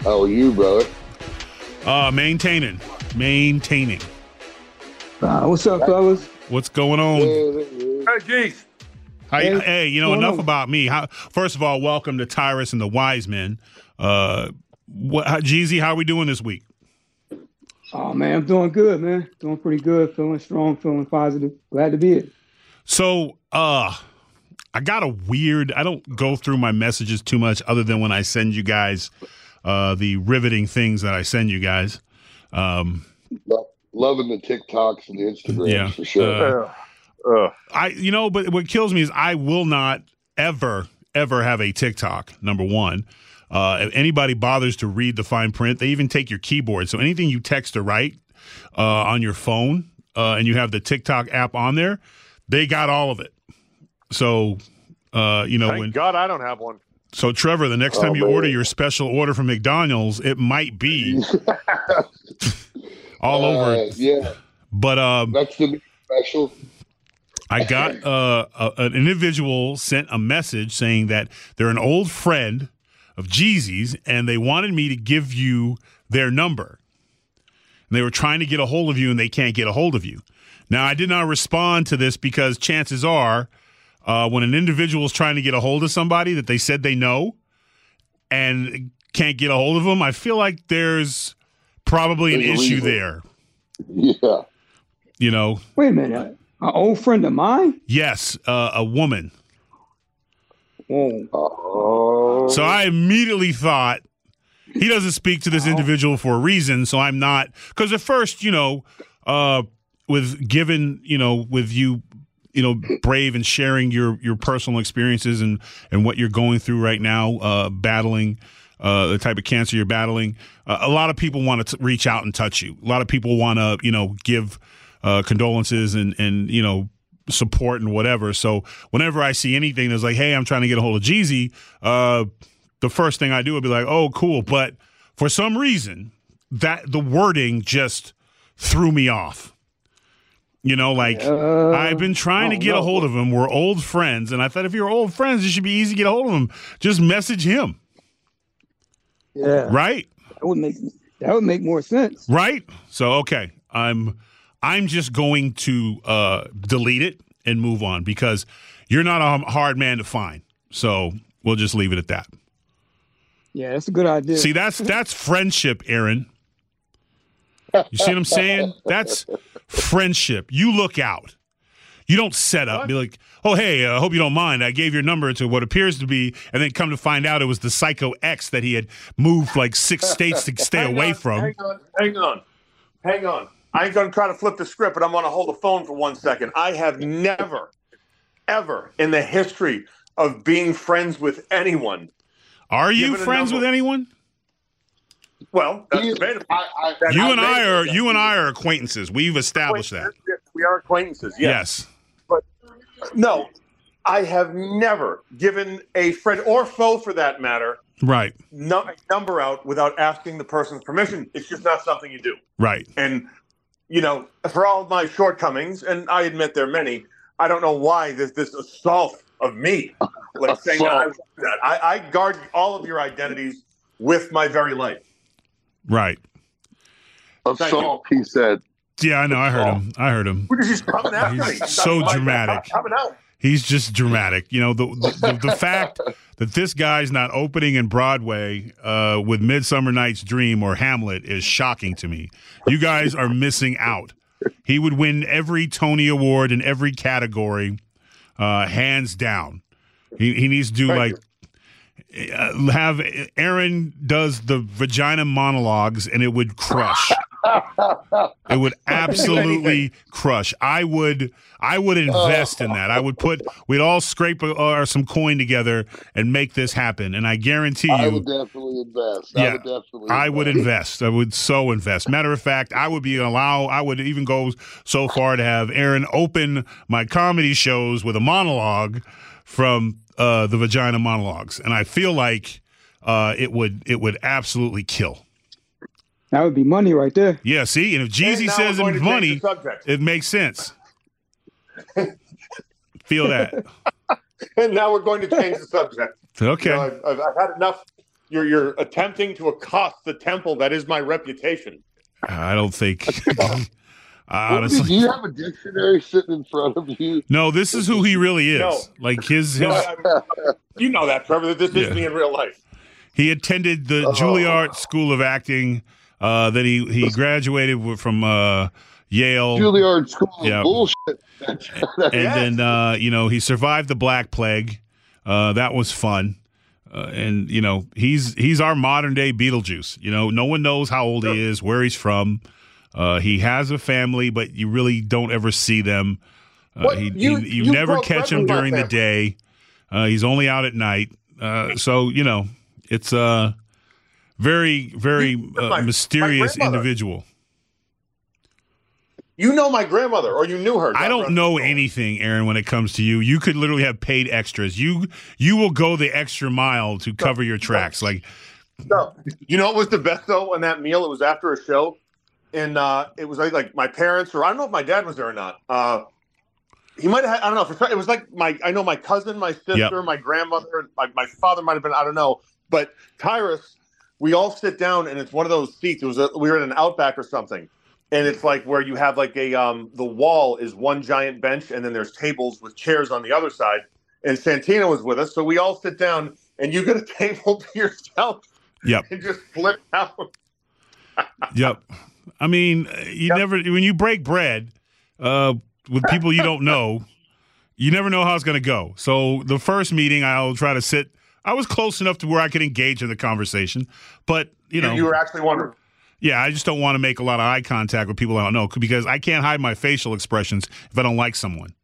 How are you, brother? Uh, maintaining, maintaining. Uh, what's up, fellas? What's going on? Hey, geez. Hi, Hey, hey, you know enough on? about me. How, first of all, welcome to Tyrus and the Wise Men. Uh, what, how, Jeezy, how are we doing this week? Oh man, I'm doing good, man. Doing pretty good. Feeling strong. Feeling positive. Glad to be it. So, uh, I got a weird. I don't go through my messages too much, other than when I send you guys uh, the riveting things that I send you guys. Um, loving the TikToks and the Instagrams Yeah. for sure. Uh, I, you know, but what kills me is I will not ever, ever have a TikTok. Number one, uh, if anybody bothers to read the fine print, they even take your keyboard. So anything you text or write uh, on your phone, uh, and you have the TikTok app on there, they got all of it. So, uh, you know, Thank when God I don't have one. So Trevor, the next Oh, time you man. order your special order from McDonald's, it might be all over. Uh, yeah, But um, that's the special. I got uh, a, an individual sent a message saying that they're an old friend of Jeezy's and they wanted me to give you their number. And they were trying to get a hold of you and they can't get a hold of you. Now, I did not respond to this because chances are uh, when an individual is trying to get a hold of somebody that they said they know and can't get a hold of them, I feel like there's probably an There's issue there. Yeah. You know, Wait a minute. An old friend of mine. yes, uh, a woman. Oh. So I immediately thought he doesn't speak to this individual for a reason. So I'm not because at first, you know, uh, with given, you know, with you, you know, brave and sharing your your personal experiences and and what you're going through right now, uh, battling. Uh, the type of cancer you're battling, uh, a lot of people want to reach out and touch you. A lot of people want to, you know, give uh, condolences and and you know support and whatever. So whenever I see anything that's like, hey, I'm trying to get a hold of Jeezy, uh, the first thing I do would be like, oh, cool. But for some reason, that the wording just threw me off. You know, like Uh, I've been trying to don't get a hold of him. We're old friends, and I thought if you're old friends, it should be easy to get a hold of him. Just message him, Yeah. right? That would make that would make more sense. Right? So okay, I'm I'm just going to uh delete it and move on because you're not a hard man to find. So we'll just leave it at that. Yeah, that's a good idea. See, that's that's friendship, Aron. You see what I'm saying? That's friendship. You look out. You don't set up, be like, oh, hey, I hope you don't mind. I gave your number to what appears to be, and then come to find out it was the Psycho X that he had moved like six states to stay away on, from. Hang on, hang on, hang on. I ain't gonna try to flip the script, but I'm gonna hold the phone for one second. I have never, ever in the history of being friends with anyone. Are you Give it a friends with anyone? Well, that's He- debatable. I, I, That- You I and I are it. you and I are acquaintances. We've established that. We are acquaintances. Yes. Yes. But no, I have never given a friend or foe, for that matter, Right. no, a number out without asking the person's permission. It's just not something you do. Right. And, you know, for all of my shortcomings, and I admit there are many, I don't know why there's this assault of me. Like saying that I, would do that. I, I guard all of your identities with my very life. Right. assault, he said. Yeah, I know. I heard him. I heard him. We're just coming after He's me. so dramatic. Coming out. He's just dramatic. You know, the the, the, the fact that this guy's not opening in Broadway uh, with Midsummer Night's Dream or Hamlet is shocking to me. You guys are missing out. He would win every Tony Award in every category, uh, hands down. He, he needs to do like uh, have Aron does the vagina monologues and it would crush. It would absolutely crush. I would I would invest in that. I would put we'd all scrape uh, some coin together and make this happen. And I guarantee you, I would definitely invest. I Yeah, would definitely. I would invest. invest. I would so invest. Matter of fact, I would be allow. I would even go so far to have Aron open my comedy shows with a monologue from uh, the Vagina Monologues, and I feel like uh, it would it would absolutely kill. That would be money right there. Yeah, see, and if Jeezy now says it's money, it makes sense. feel that? And now we're going to change the subject. Okay. You know, I've, I've, I've had enough. You're you're attempting to accost the temple that is my reputation. I don't think. I What, do you have a dictionary sitting in front of you? no. This is who he really is. No. Like his his. No, I- I- you know that, Trevor. This is Yeah. me in real life. He attended the Oh. Juilliard School of Acting. Uh, then he he graduated from uh, Yale, Juilliard School of Yeah. Bullshit. and then uh, you know he survived the Black Plague. Uh, that was fun. Uh, and you know he's he's our modern day Beetlejuice. You know, no one knows how old he is, where he's from. Uh, he has a family, but you really don't ever see them. Uh, he, You- you, you you never catch him during the day. Uh, he's only out at night. Uh, so you know, it's a very very my- uh, my mysterious grandmother. individual. You know my grandmother, or you knew her. I don't know anything, Aron. When it comes to you, you could literally have paid extras. You you will go the extra mile to cover your tracks. Like No. You know what was the best though on that meal? It was after a show, and uh, it was like, like my parents, or I don't know if my dad was there or not. Uh, he might have. I don't know. For, it was like my. I know my cousin, my sister, Yep. my grandmother, and my, my father might have been. I don't know. But Tyrus, we all sit down, and it's one of those seats. It was. A, we were in an outback or something, and it's like where you have like a um. The wall is one giant bench, and then there's tables with chairs on the other side. And Santina was with us, so we all sit down, and you get a table to yourself Yep. and just flip out. Yep. I mean, you never when you break bread uh, with people you don't know, you never know how it's going to go. So the first meeting, I'll try to sit. I was close enough to where I could engage in the conversation, but you know, you were actually wondering. yeah, I just don't want to make a lot of eye contact with people I don't know because I can't hide my facial expressions if I don't like someone.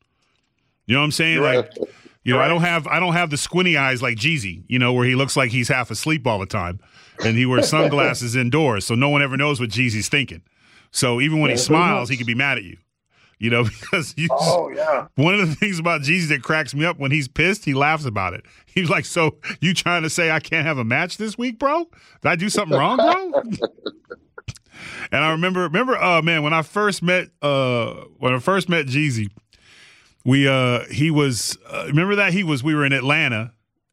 You know what I'm saying? You're like, right. you know, I don't have I don't have the squinty eyes like Jeezy, you know, where he looks like he's half asleep all the time, and he wears sunglasses indoors, so no one ever knows what Jeezy's thinking. So even when he smiles, he could be mad at you, you know, because you. Oh yeah. One of the things about Jeezy that cracks me up when he's pissed, he laughs about it. He's like, "So you trying to say I can't have a match this week, bro? Did I do something wrong, bro?" and I remember, remember, uh, man, when I first met, uh, when I first met Jeezy, we, uh, he was, uh, remember that he was, we were in Atlanta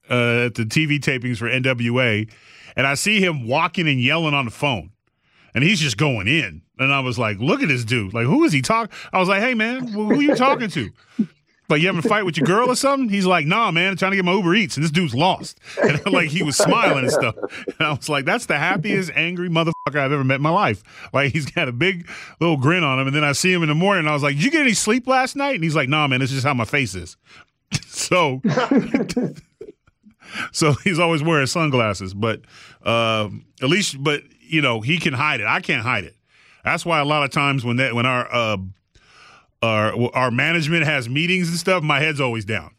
uh, at the TV tapings for NWA, and I see him walking and yelling on the phone, and he's just going in, and I was like, "Look at this dude! Like, who is he talking?" I was like, "Hey, man, who who you talking to?" Like you having a fight with your girl or something? He's like, nah, man, I'm trying to get my Uber Eats, and this dude's lost. And like he was smiling and stuff. And I was like, that's the happiest angry motherfucker I've ever met in my life. Like he's got a big little grin on him. And then I see him in the morning, and I was like, did you get any sleep last night? And he's like, nah, man, is just how my face is. so, so he's always wearing sunglasses, but um, at least, but you know, he can hide it. I can't hide it. That's why a lot of times when that when our uh, our our management has meetings and stuff, my head's always down.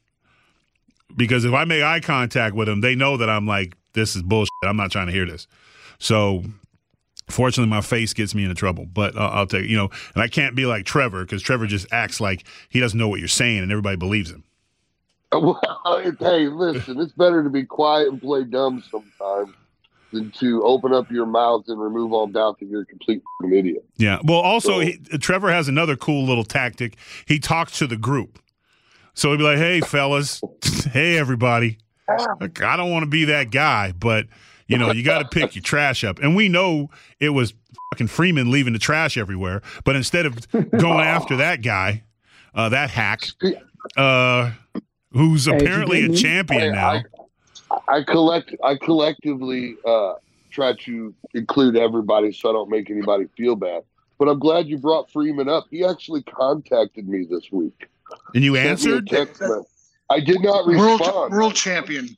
Because if I make eye contact with them, they know that I'm like, this is bullshit. I'm not trying to hear this. So, fortunately, my face gets me into trouble. But uh, I'll take you know, and I can't be like Trevor because Trevor just acts like he doesn't know what you're saying, and everybody believes him. Well, hey, listen, it's better to be quiet and play dumb sometimes than to open up your mouth and remove all doubt that you're a complete idiot. Yeah. Well, also, So- he, Trevor has another cool little tactic. He talks to the group. So he'd be like, hey, fellas. hey, everybody. Like, I don't want to be that guy, but, you know, you got to pick your trash up. And we know it was fucking Freeman leaving the trash everywhere. But instead of going after that guy, uh, that hack, uh, who's apparently a champion Hey, now. I, I collect. I collectively uh, try to include everybody so I don't make anybody feel bad. But I'm glad you brought Freeman up. He actually contacted me this week. and you Sent answered? text. I did not respond. world champion.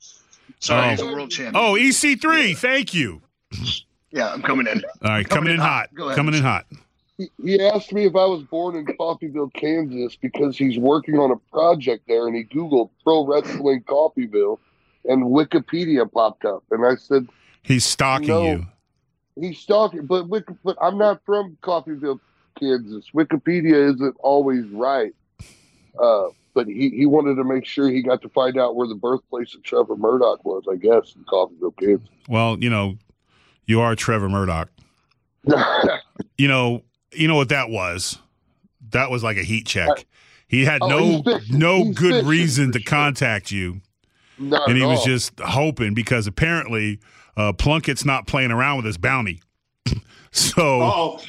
Sorry, Oh. he's a world champion. Oh, EC3. Thank you. Yeah, I'm coming in. All right, coming, in hot. Go ahead. Coming in hot. He, he asked me if I was born in Coffeyville, Kansas, because he's working on a project there, and he Googled pro wrestling Coffeyville, and Wikipedia popped up, and I said He's stalking No. you. he's talking, but but I'm not from Coffeyville, Kansas. Wikipedia isn't always right. Uh, but he, he wanted to make sure he got to find out where the birthplace of Trevor Murdoch was, I guess, in Coffeyville, Kansas. Well, you know, you are Trevor Murdoch. You know, you know what that was? That was like a heat check. He had Oh, no no He's good reason to sure. contact you, Not and he at was all. just hoping because apparently uh, Plunkett's not playing around with his bounty. so Oh,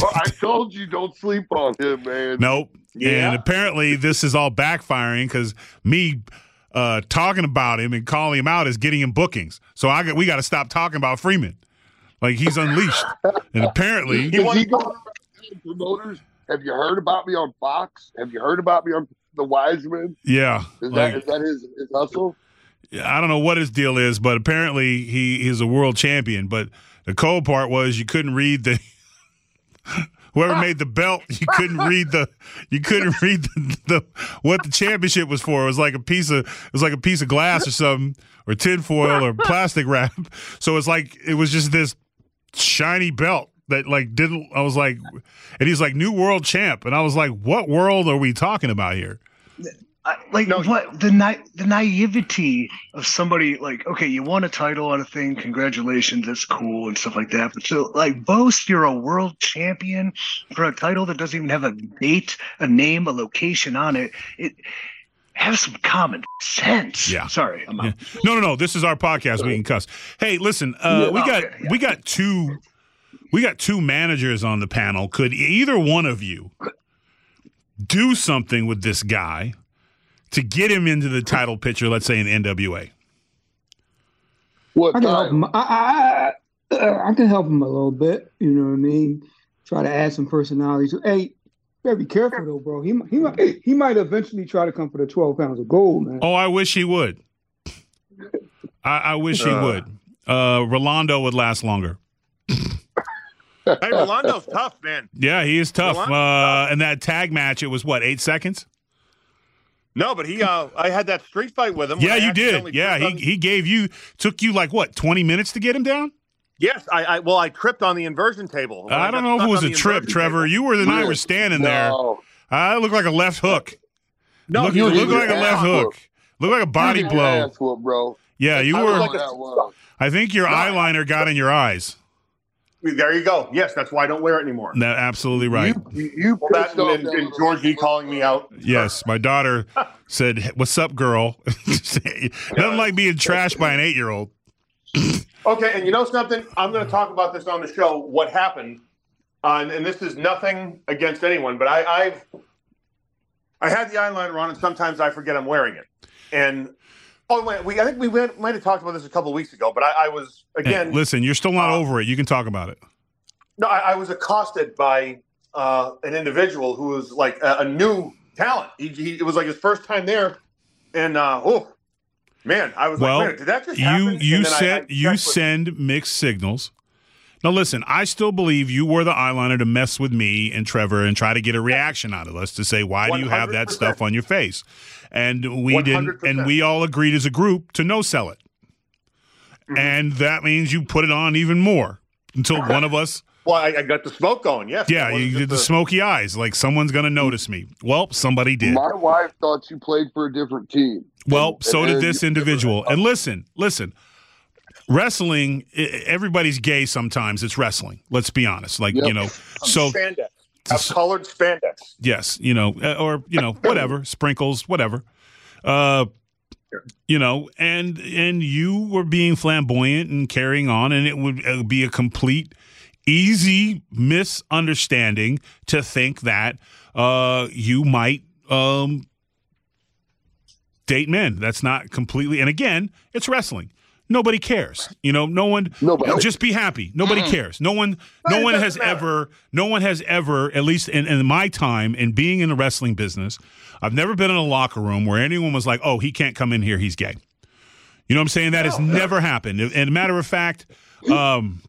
Well, I told you don't sleep on him, man. nope. Yeah. And apparently this is all backfiring because me uh, talking about him and calling him out is getting him bookings. So I got, we got to stop talking about Freeman. Like he's unleashed, and apparently Is he going around promoters? Have you heard about me on Fox? Have you heard about me on The Wise Men? yeah. Is like- that is that his, his hustle? Yeah, I don't know what his deal is, but apparently he is a world champion. But the cold part was you couldn't read the whoever made the belt. You couldn't read the you couldn't read the, the what the championship was for. It was like a piece of it was like a piece of glass or something or tinfoil or plastic wrap. So it's like it was just this shiny belt that like didn't. I was like, and he's like new world champ, and I was like, what world are we talking about here? I, like what the na- the naivety of somebody like okay you won a title on a thing congratulations that's cool and stuff like that but so like boast you're a world champion for a title that doesn't even have a date a name a location on it it have some common sense Yeah. sorry i'm out. No, no, no. This is our podcast. We can cuss. Hey, listen. Uh, we got okay, yeah. we got two we got two managers on the panel. Could either one of you do something with this guy to get him into the title picture? Let's say in NWA. What I can help him. I, I, I, I can help him a little bit. You know what I mean? Try to add some personality. Hey, you gotta be careful though, bro. He he might he might eventually try to come for the twelve pounds of gold, man. Oh, I wish he would. I, I wish he Uh. would. Uh, Rolando would last longer. Hey, Rolando's tough, man. Yeah, he is tough. Rolando- Uh, and that tag match, it was what eight seconds? No, but he, uh, I had that street fight with him. Yeah, you did. Yeah, he, he gave you took you like what twenty minutes to get him down. Yes, I, I, well, I tripped on the inversion table. When I don't know if it was a the trip, Trevor. table- You were the night were standing there. I looked like a left hook. No, look, you look were like a left ass hook. whooped. Look like a body You get your blow. ass whooped, bro. Yeah, you I were. like what a- that was. I think your eyeliner got in your eyes. There you go. Yes, that's why I don't wear it anymore. That absolutely right. You, you Well, that pissed and, that and little- George E. calling me out. Yes, my daughter said, "What's up, girl?" Nothing like being trashed by an eight-year-old. Okay, and you know something? I'm going to talk about this on the show. What happened? Uh, and, and this is nothing against anyone, but I, I've I had the eyeliner on, and sometimes I forget I'm wearing it. And oh, wait, we I think we went, might have talked about this a couple of weeks ago, but I, I was Hey, again. listen, you're still not uh, over it. You can talk about it. No, I, I was accosted by uh, an individual who was like a, a new talent. He, he, it was like his first time there, and uh, oh man, I was Well, like, "Wait, did that just happen?" you I- send you send mixed signals. Now listen, I still believe you wore the eyeliner to mess with me and Trevor and try to get a reaction out of us to say why do you have that stuff on your face? And we didn't and we all agreed as a group to no sell it. Mm-hmm. And that means you put it on even more until one of us Well, I, I got the smoke going. Yes. Yeah, you did the just a- smoky eyes like someone's going to notice me. Well, somebody did. My wife thought you played for a different team. Well, And- so and did this individual. And listen, listen. Wrestling, everybody's gay sometimes. It's wrestling. Let's be honest. Like, Yep. you know, so spandex. Have colored spandex. yes, you know, uh, or, you know, whatever, sprinkles, whatever. Uh, you know, and and you were being flamboyant and carrying on, and it would uh, be a complete, easy misunderstanding to think that uh, you might um, date men. That's not completely. And again, it's wrestling. Nobody cares. You know, no one. Nobody. Just be happy. Nobody cares. No one. No one has matter. ever. No one has ever. At least in, in my time in being in the wrestling business, I've never been in a locker room where anyone was like, "Oh, he can't come in here. He's gay." You know what I'm saying? That has never happened. And a matter of fact, um,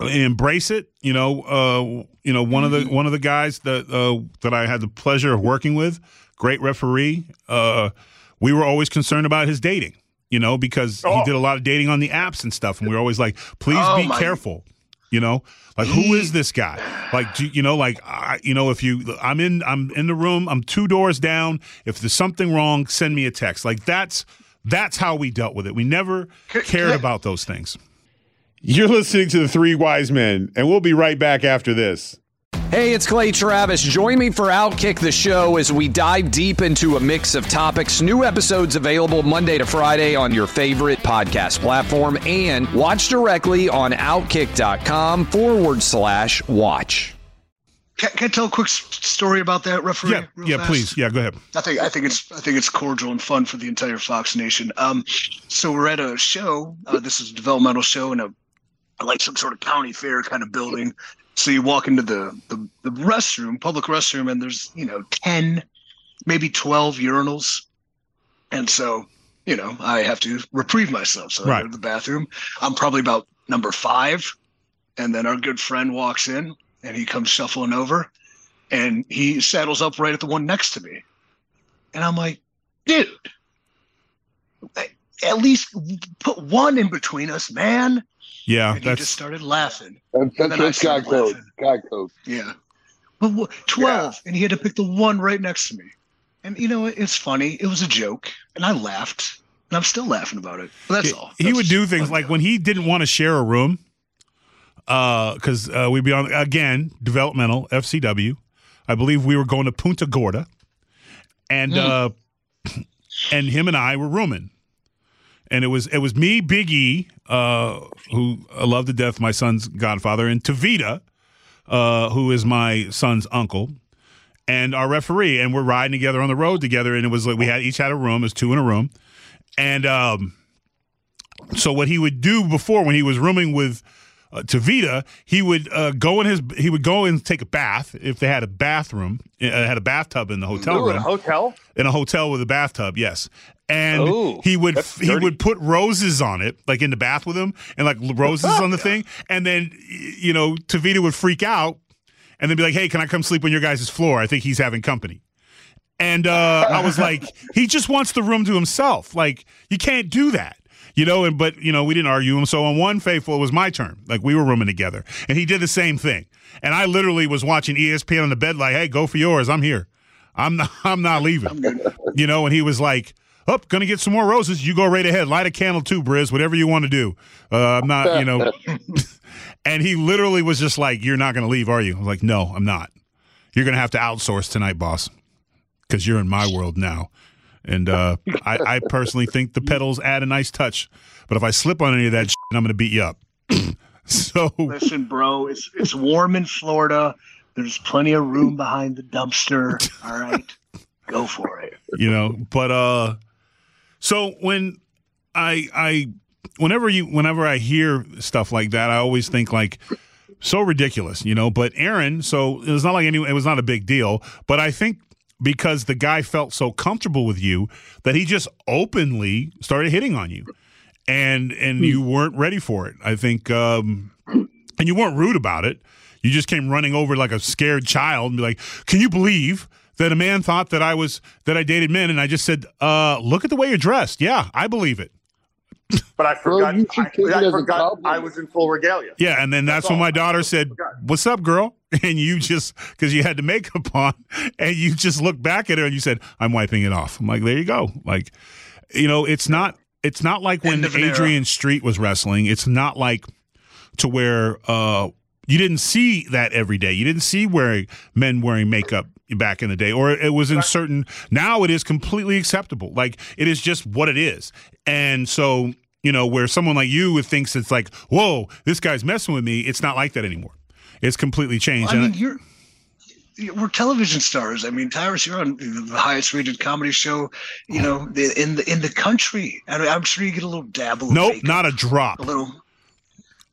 embrace it. You know, uh, you know one of the one of the guys that uh, that I had the pleasure of working with, great referee. Uh, we were always concerned about his dating. You know, because he did a lot of dating on the apps and stuff, and we were always like, "Please Oh, be my- careful." You know, like who is this guy? Like, do, you know, like I, you know, if you, I'm in, I'm in the room, I'm two doors down. If there's something wrong, send me a text. Like that's that's how we dealt with it. We never cared about those things. You're listening to the Three Wise Men, and we'll be right back after this. Hey, it's Clay Travis. Join me for Outkick the Show as we dive deep into a mix of topics. New episodes available Monday to Friday on your favorite podcast platform and watch directly on outkick.com forward slash watch. Can, can I tell a quick story about that referee? Yeah, real yeah, fast? please, yeah, go ahead. I think I think it's I think it's cordial and fun for the entire Fox Nation. Um, so we're at a show. Uh, this is a developmental show in a like some sort of county fair kind of building. So you walk into the, the the restroom, public restroom, and there's you know ten, maybe twelve urinals, and so you know I have to reprieve myself. So I go to the bathroom. I'm probably about number five, and then our good friend walks in and he comes shuffling over, and he saddles up right at the one next to me. And I'm like, dude, at least put one in between us, man. Yeah, And he that's just started laughing. That's, And that's then I what's guy started code. laughing. Guy code. Yeah. But wha- 12, and he had to pick the one right next to me. And you know, it's funny. It was a joke, and I laughed, and I'm still laughing about it. But that's he, all. he would do things funny. like when he didn't want to share a room, because uh, we'd be on again developmental FCW. I believe we were going to Punta Gorda, and uh, and him and I were rooming, and it was it was me, Big E, uh, who I love to death, my son's godfather, and Tavita, uh, who is my son's uncle, and our referee, and we're riding together on the road together, and it was like we had each had a room, it was two in a room, and um, so what he would do before when he was rooming with uh, Tavita, he would uh, go in his he would go and take a bath if they had a bathroom, uh, had a bathtub in the hotel Ooh, in a room hotel? in a hotel with a bathtub, yes. And Ooh, he would he dirty. would put roses on it, like in the bath with him, and like roses on the thing. And then you know, Tavita would freak out and then be like, "Hey, can I come sleep on your guys' floor? I think he's having company." And uh, I was like, he just wants the room to himself. Like you can't do that. You know, and but you know, we didn't argue him. So on one faithful, it was my turn. Like we were rooming together, and he did the same thing. And I literally was watching ESPN on the bed, like, "Hey, go for yours. I'm here. I'm not. I'm not leaving." You know, and he was like, "Oh, gonna get some more roses. You go right ahead. Light a candle too, Briz. Whatever you want to do. Uh, I'm not. You know." and he literally was just like, "You're not gonna leave, are you?" I was like, "No, I'm not. You're gonna have to outsource tonight, boss, because you're in my world now." And uh, I, I personally think the pedals add a nice touch. But if I slip on any of that, shit, I'm going to beat you up. so Listen, bro, it's it's warm in Florida. There's plenty of room behind the dumpster. All right, go for it. you know but uh so when i i whenever you whenever i hear stuff like that i always think like so ridiculous you know but aron so it was not like any it was not a big deal but i think because the guy felt so comfortable with you that he just openly started hitting on you. And and you weren't ready for it. I think um and you weren't rude about it. You just came running over like a scared child and be like can you believe that a man thought that I was that I dated men, and I just said, uh, "Look at the way you're dressed." Yeah, I believe it. But I forgot. you should I, I forgot. I was in full regalia. Yeah, and then that's, That's when all. my daughter said, "What's up, girl?" And you just because you had the makeup on, and you just looked back at her and you said, "I'm wiping it off." I'm like, "There you go." Like, you know, it's not it's not like when End of an era. Adrian Street was wrestling. It's not like to where uh, you didn't see that every day. You didn't see wearing men wearing makeup back in the day, or it was in certain. Now it is completely acceptable. Like it is just what it is, and so you know where someone like you thinks it's like, whoa, this guy's messing with me. It's not like that anymore. It's completely changed. I And mean, you're we're television stars. I mean, Tyrus, you're on the highest rated comedy show, you know, in the in the country. And I'm sure you get a little dabble. nope, not a drop. a little.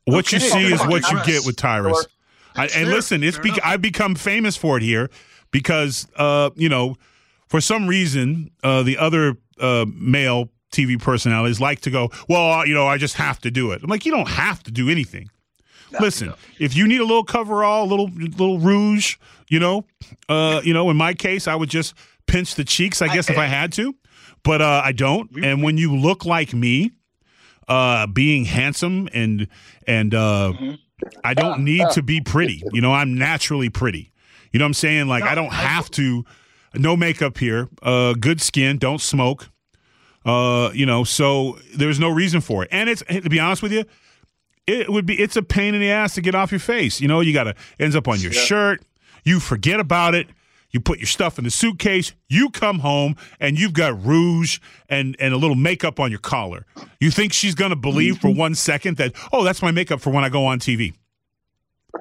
What you Okay. see is what you get with Tyrus. I, and fair. listen, it's be- I've become famous for it here because, uh, you know, for some reason, uh, the other uh, male TV personalities like to go, well, you know, I just have to do it. I'm like, you don't have to do anything. listen, if you need a little coverall, a little little rouge, you know, uh, you know, in my case, I would just pinch the cheeks, I guess, if I had to, but uh, I don't. And when you look like me, uh, being handsome and and uh, I don't need to be pretty. You know, I'm naturally pretty. You know what I'm saying? Like I don't have to. No makeup here. Uh, good skin. Don't smoke. Uh, you know, so there's no reason for it. And it's to be honest with you, it would be it's a pain in the ass to get off your face. You know, you gotta ends up on your shirt. You forget about it. You put your stuff in the suitcase. You come home and you've got rouge and and a little makeup on your collar. You think she's gonna believe for one second that oh that's my makeup for when I go on TV?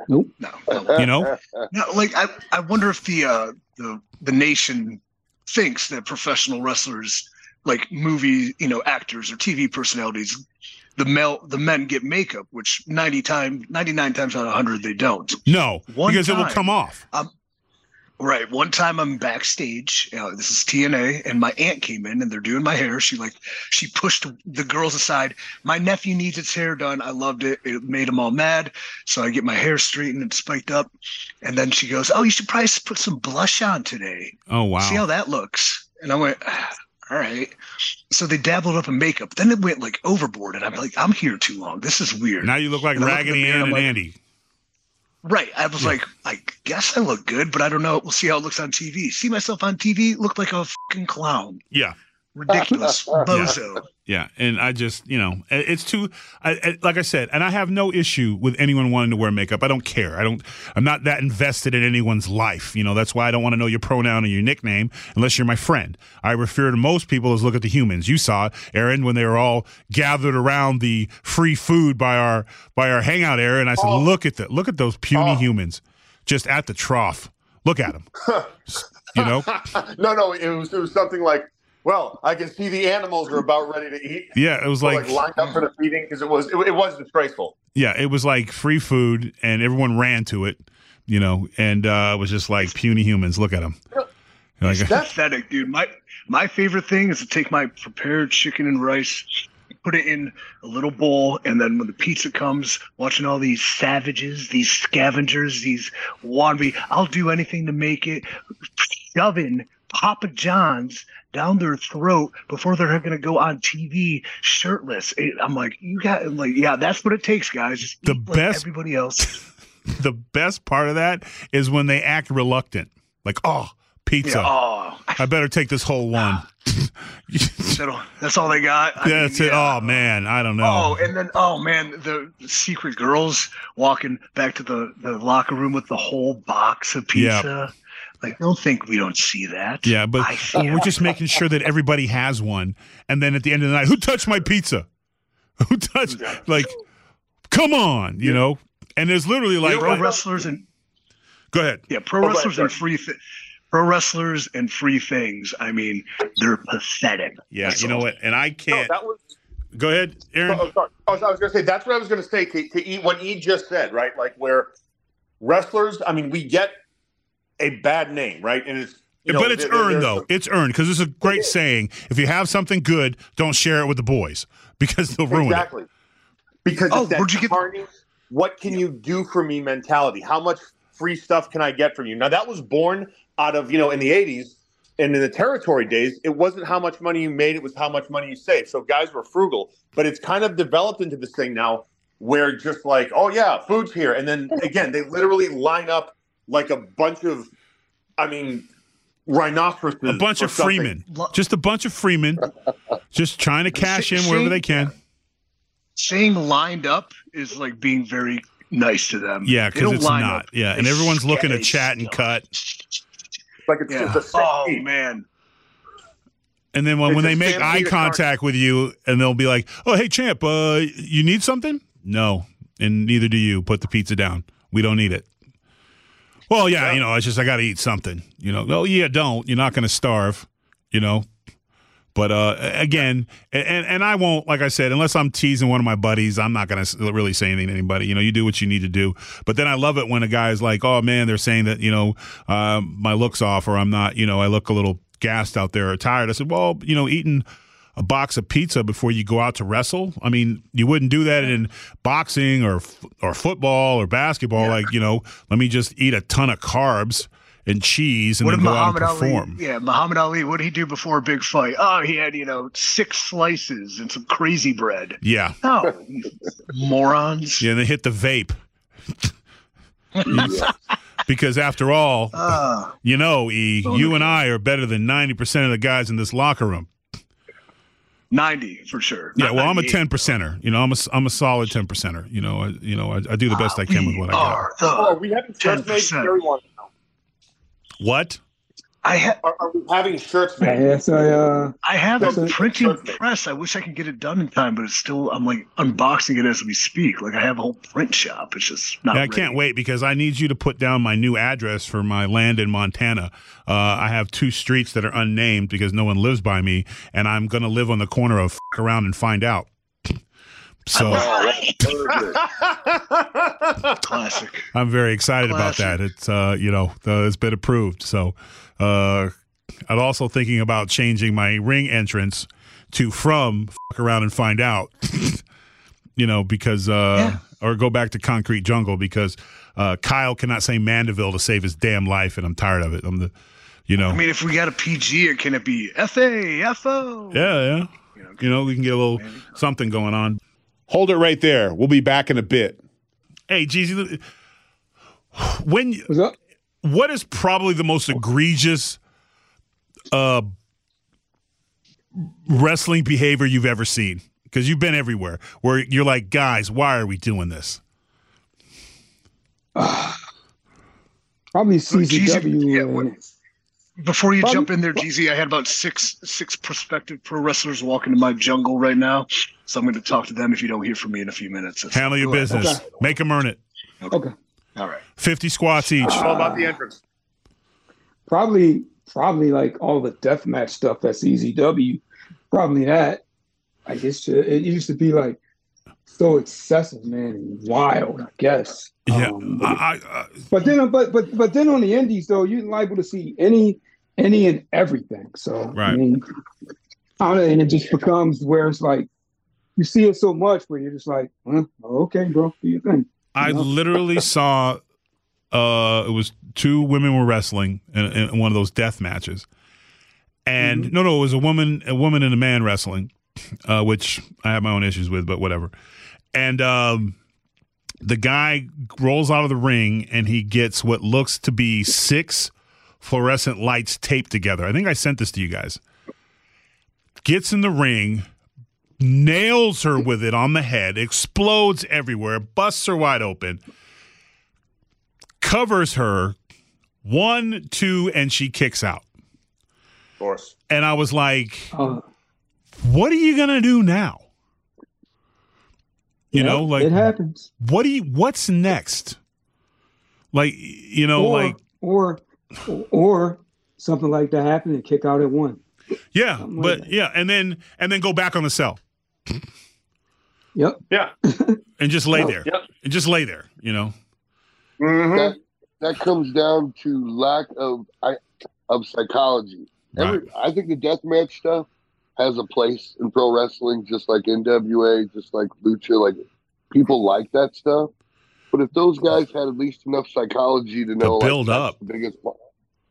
Nope. No. You know? No, like I, I wonder if the uh, the the nation thinks that professional wrestlers, like movie, you know, actors or TV personalities, the male the men get makeup, which ninety times ninety nine times out of hundred they don't. No, One because it will come off. Um, right. One time I'm backstage. Uh, this is TNA, and my aunt came in, and they're doing my hair. She like she pushed the girls aside. My nephew needs his hair done. I loved it. It made them all mad. So I get my hair straightened and spiked up, and then she goes, "Oh, you should probably put some blush on today. Oh wow. See how that looks." And I went. "Ah, All right. So they dabbled up in makeup. Then it went like overboard, and I'm like, I'm here too long. This is weird. Now you look like And I look in the Raggedy Ann and like, Andy. Right. I was like, I guess I look good, but I don't know. We'll see how it looks on TV. See myself on TV, look like a fucking clown. Yeah. Ridiculous. Bozo. Yeah, and I just, you know, it's too, I, I, like I said, and I have no issue with anyone wanting to wear makeup. I don't care. I don't, I'm not that invested in anyone's life. You know, that's why I don't want to know your pronoun or your nickname unless you're my friend. I refer to most people as look at the humans. You saw, Aron, when they were all gathered around the free food by our by our hangout area, and I said, oh. look at the, look at those puny oh. humans, just at the trough. Look at them. you know. no, no, it was it was something like, well, I can see the animals are about ready to eat. Yeah, it was Or, like, lined up for the feeding because it was it, it was disgraceful. yeah, it was like free food, and everyone ran to it, you know, and uh, it was just like puny humans. Look at them. Like, It's pathetic, dude. My my favorite thing is to take my prepared chicken and rice, put it in a little bowl, and then when the pizza comes, watching all these savages, these scavengers, these wannabe, I'll do anything to make it, shoving Papa John's down their throat before they're going to go on TV shirtless. It- I'm like, you got like, yeah, that's what it takes, guys. Just The eat like best- everybody else. the best part of that is when they act reluctant. Like, oh, pizza. Yeah, oh, I better take this whole one. that's all they got. I mean, it. yeah. Oh man, I don't know. Oh, and then oh man, the secret girls walking back to the, the locker room with the whole box of pizza. Like, don't think we don't see that. yeah, but I see we're just making sure that everybody has one. And then at the end of the night, who touched my pizza? Who touched? Like, come on, you know. And there's literally like, pro wrestlers and go ahead. yeah, pro Oh, ahead, wrestlers and free thi- pro wrestlers and free things. I mean, they're pathetic. Yeah, That's you know what? And I can't. that was. Go ahead, Aron. Oh, oh sorry. Oh, I was, I was going to say that's what I was going to say to, to E, what E just said, right? Like where wrestlers, I mean, we get a bad name, right? And it's you know, but it's there- there- earned there's though. It's earned because it's a great saying. If you have something good, don't share it with the boys because they'll ruin it. exactly because Oh, that where'd you get- carnage, what can you do for me mentality? How much free stuff can I get from you? Now that was born out of you know in the '80s and in the territory days, it wasn't how much money you made; it was how much money you saved. So guys were frugal, but it's kind of developed into this thing now where just like, oh yeah, food's here, and then again they literally line up like a bunch of, I mean, rhinoceroses, a bunch of something. freemen, just a bunch of freemen, just trying to cash in wherever they can. saying lined up is like being very nice to them. Yeah, because it's line not. up. Yeah, and everyone's looking to chat and cut. Like it's, Yeah. it's a Oh safety. man. And then when, It's when they make eye contact with you, and they'll be like, "Oh, hey, champ, uh, you need something?" No, and neither do you. Put the pizza down. We don't need it. Well, yeah, you know, it's just I got to eat something. You know, oh yeah, don't. You're not going to starve. You know. But uh, again, and and I won't, like I said, unless I'm teasing one of my buddies, I'm not going to really say anything to anybody. You know, you do what you need to do. But then I love it when a guy's like, "Oh man, they're saying that you know um, my looks off, or I'm not, you know, I look a little gassed out there or tired." I said, "Well, you know, eating a box of pizza before you go out to wrestle. I mean, you wouldn't do that in boxing or or football or basketball. Like you know, let me just eat a ton of carbs and cheese and what then go out and Muhammad perform. Ali? Yeah, Muhammad Ali. What did he do before a big fight? Oh, he had you know six slices and some crazy bread. Yeah, you morons. yeah, and they hit the vape. because after all, Uh, you know, E, you and I are better than ninety percent of the guys in this locker room. Ninety for sure. Yeah, well, I'm a ten percenter. You know, I'm a I'm a solid ten percenter. You know, I, you know, I, I do the best I can with what I got. Are the Oh, we having shirts made? 10%. Jerry wants. What? I ha- Are, are we having shirts made? Yes, I uh, I have a printing press. I wish I could get it done in time, but it's still I'm like unboxing it as we speak. Like I have a whole print shop. It's just not. Yeah, I ready. can't wait because I need you to put down my new address for my land in Montana. Uh, I have two streets that are unnamed because no one lives by me, and I'm going to live on the corner of f- around and find out. So Classic. I'm very excited Classic. about that. It's uh, you know, uh, it's been approved. So uh, I'm also thinking about changing my ring entrance to from f- around and find out. you know, because uh, or go back to concrete jungle because uh, Kyle cannot say Mandeville to save his damn life, and I'm tired of it. I'm the, you know, I mean, if we got a PG, it can it be F A F O? yeah, yeah. You know, we can get a little something going on. Hold it right there. We'll be back in a bit. Hey, Jeezy, when you- what's up? What is probably the most egregious uh wrestling behavior you've ever seen because you've been everywhere where you're like guys why are we doing this Probably Jeezy, CZW. yeah, Before you Probably- jump in there, Jeezy, I had about six six prospective pro wrestlers walking in my jungle right now, so I'm going to talk to them if you don't hear from me in a few minutes. handle your business Okay. make them earn it okay. All right. 50 squats each It's all about the entrance. Probably, probably like all the deathmatch stuff that's CZW. Probably that. Like it's ju- it used to be like so excessive, man, and wild. I guess. yeah Um, I, I, I, but then, but but but then on the indies though, you're liable to see any any and everything. So Right. I mean, I don't know, and it just becomes where it's like you see it so much where you're just like, huh, okay, bro, do your thing. I literally saw uh it was two women were wrestling in, in one of those death matches. And no no it was a woman a woman and a man wrestling uh which i have my own issues with but whatever. And um the guy rolls out of the ring and he gets what looks to be six fluorescent lights taped together. I think i sent this to you guys. Gets in the ring nails her with it on the head, explodes everywhere, busts her wide open, covers her, one, two, and she kicks out. Of course. And I was like, Uh, what are you gonna do now? You yeah, know, like it happens. what do you what's next? Like you know, or, like or or something like that happen and kick out at one. yeah, something like but that. yeah, and then and then go back on the cell Yep. Yeah. and just lay there. Yep. And just lay there, you know. Mm-hmm. That that comes down to lack of I, of psychology. Every, I think the deathmatch stuff has a place in pro wrestling, just like NWA, just like Lucha. Like people like that stuff. But if those guys had at least enough psychology to know, like, build that's up. the biggest. pop-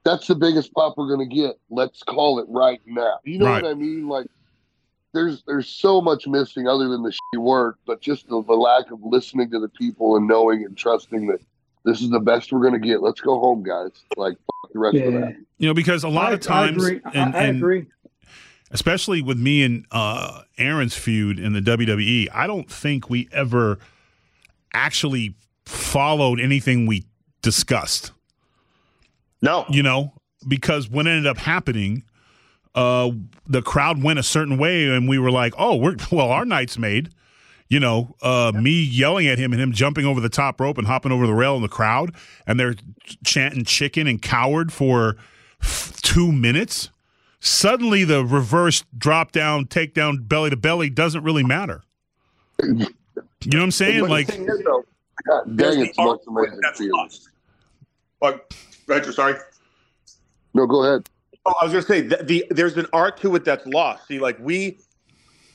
That's the biggest pop we're gonna get. Let's call it right now. You know Right. what I mean? Like, there's there's so much missing other than the shitty work, but just the, the lack of listening to the people and knowing and trusting that this is the best we're gonna get. Let's go home, guys. Like fuck the rest of that. You know, because a lot I, of times I agree. I- and- I, and- agree. especially with me and uh, Aron's feud in the WWE, I don't think we ever actually followed anything we discussed. No. You know, because what ended up happening, uh, the crowd went a certain way, and we were like, "Oh, we're well, our night's made." You know, uh, me yelling at him and him jumping over the top rope and hopping over the rail in the crowd, and they're chanting "chicken" and "coward" for f- two minutes suddenly the reverse drop down, take down, belly to belly doesn't really matter. You know what I'm saying? Like, thing is, though, God dang, it's the most art to it amazing that's feeling. lost. Go ahead, sorry. No, go ahead. Oh, I was going to say the, the there's an art to it that's lost. See, like we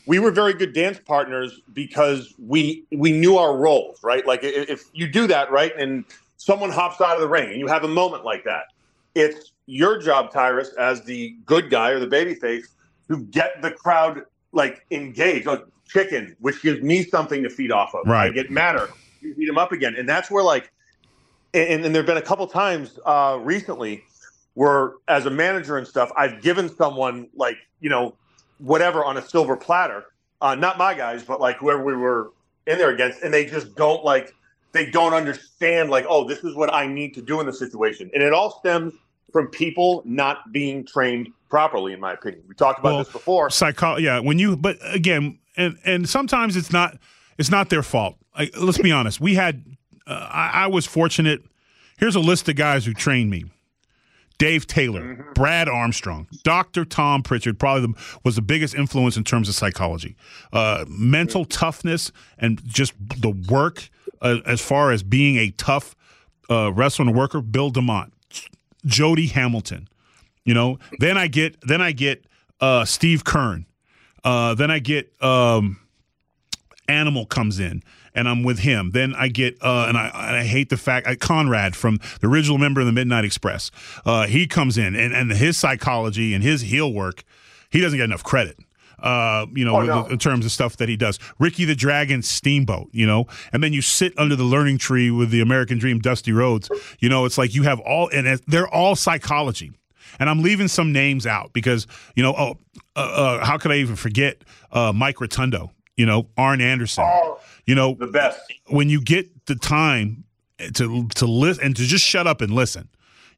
we were very good dance partners because we we knew our roles, right? Like if you do that, right, and someone hops out of the ring and you have a moment like that, it's your job, Tyrus, as the good guy or the baby face, to get the crowd like engaged, like chicken, which gives me something to feed off of. Right. I get madder, you beat them up again, and that's where like, and, and there've been a couple times uh, recently where, as a manager and stuff, I've given someone like you know whatever on a silver platter, uh, not my guys, but like whoever we were in there against, and they just don't like they don't understand like oh this is what I need to do in the situation, and it all stems from people not being trained properly, in my opinion. We talked about Well, this before. Psycho, yeah. When you, but again, and and sometimes it's not, it's not their fault. Like, let's be honest. We had, uh, I, I was fortunate. Here's a list of guys who trained me: Dave Taylor, Mm-hmm. Brad Armstrong, Dr. Tom Prichard. Probably the, was the biggest influence in terms of psychology, uh, mental toughness, and just the work uh, as far as being a tough uh, wrestler and worker. Bill DeMott, Jody Hamilton. You know, then I get then I get uh, Steve Keirn. Uh, then I get um, Animal comes in, and I'm with him. Then I get uh, and I and I hate the fact uh, Condrey from the original member of the Midnight Express. Uh, he comes in, and and his psychology and his heel work, he doesn't get enough credit. Uh, you know, Oh, no. in terms of stuff that he does. Ricky the Dragon Steamboat, you know, and then you sit under the learning tree with the American Dream Dusty Rhodes. You know, it's like you have all, and they're all psychology. And I'm leaving some names out because, you know, oh, uh, uh, how could I even forget uh, Mike Rotundo, you know, Arn Anderson, you know, The best. when you get the time to to listen and to just shut up and listen,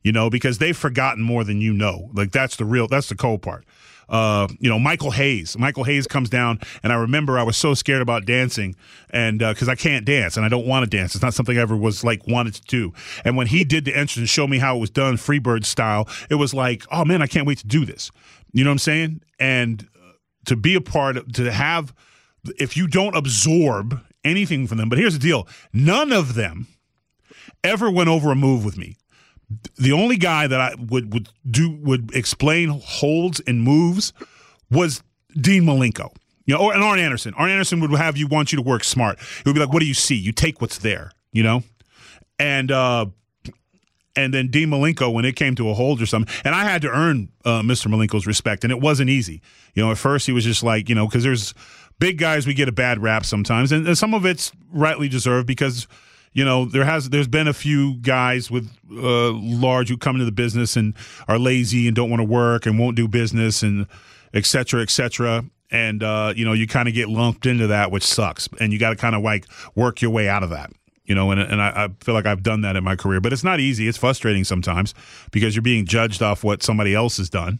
you know, because they've forgotten more than you know. Like that's the real that's the cold part. Uh, you know, Michael Hayes. Michael Hayes comes down, and I remember I was so scared about dancing, and because I can't dance and I don't want to dance, it's not something I ever was like wanted to do. And when he did the entrance and showed me how it was done, Freebird style, it was like, oh man, I can't wait to do this. You know what I'm saying? And uh, to be a part of, to have, if you don't absorb anything from them, but here's the deal: none of them ever went over a move with me. The only guy that I would would do would explain holds and moves was Dean Malenko. You know, or and Arn Anderson. Arn Anderson would have you want you to work smart. It would be like, what do you see? You take what's there, you know? And uh and then Dean Malenko when it came to a hold or something. And I had to earn uh, Mr. Malenko's respect, and it wasn't easy. You know, at first he was just like, you know, because there's big guys we get a bad rap sometimes, and, some of it's rightly deserved because you know there has there's been a few guys with uh, large who come into the business and are lazy and don't want to work and won't do business and et cetera, et cetera. And uh, you know, you kind of get lumped into that, which sucks. And you got to kind of like work your way out of that you know, and and I, I feel like I've done that in my career, but it's not easy. It's frustrating sometimes because you're being judged off what somebody else has done,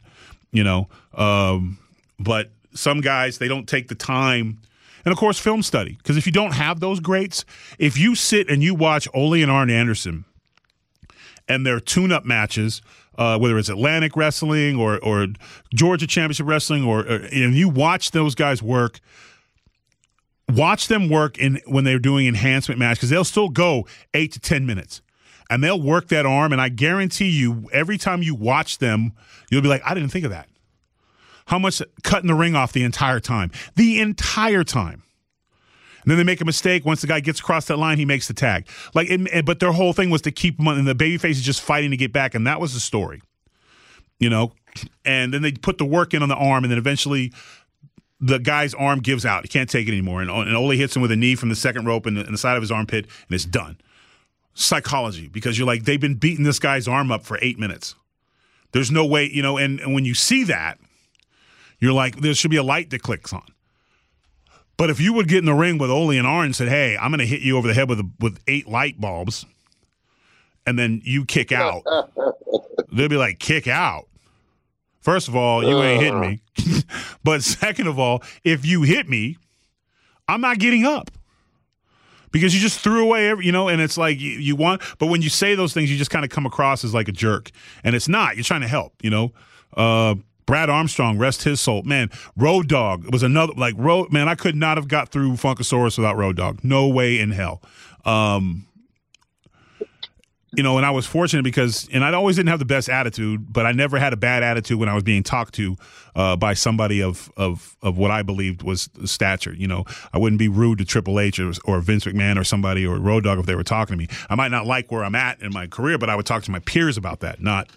you know. Um, but some guys they don't take the time, and of course, film study. Because if you don't have those greats, if you sit and you watch Ole and Arn Anderson and their tune-up matches. Uh, whether it's Atlantic Wrestling or or Georgia Championship Wrestling, or, or and you watch those guys work, watch them work in when they're doing enhancement match because they'll still go eight to ten minutes. And they'll work that arm and i guarantee you every time you watch them you'll be like i didn't think of that how much cutting the ring off the entire time the entire time and then they make a mistake. Once the guy gets across that line, he makes the tag. Like, it, but their whole thing was to keep him and the babyface is just fighting to get back, and that was the story, you know. And then they put the work in on the arm, and then eventually the guy's arm gives out. He can't take it anymore. And, and Ole hits him with a knee from the second rope in the, the side of his armpit, and it's done. Psychology, because you're like, they've been beating this guy's arm up for eight minutes. There's no way, you know, and, and when you see that, you're like, there should be a light that clicks on. But if you would get in the ring with Ole and Arn and said, hey, I'm going to hit you over the head with, a, with eight light bulbs, and then you kick out, they'll be like, kick out. First of all, you ain't hitting me. but second of all, if you hit me, I'm not getting up because you just threw away every, you know, and it's like you, you want, but when you say those things, you just kind of come across as like a jerk. And it's not. You're trying to help, you know. Uh, Brad Armstrong, rest his soul. Man, Road Dogg was another, like, Road, man, I could not have got through Funkasaurus without Road Dogg. No way in hell. Um, you know, and I was fortunate because, and I always didn't have the best attitude, but I never had a bad attitude when I was being talked to uh, by somebody of of of what I believed was stature. You know, I wouldn't be rude to Triple H or, or Vince McMahon or somebody or Road Dogg if they were talking to me. I might not like where I'm at in my career, but I would talk to my peers about that, not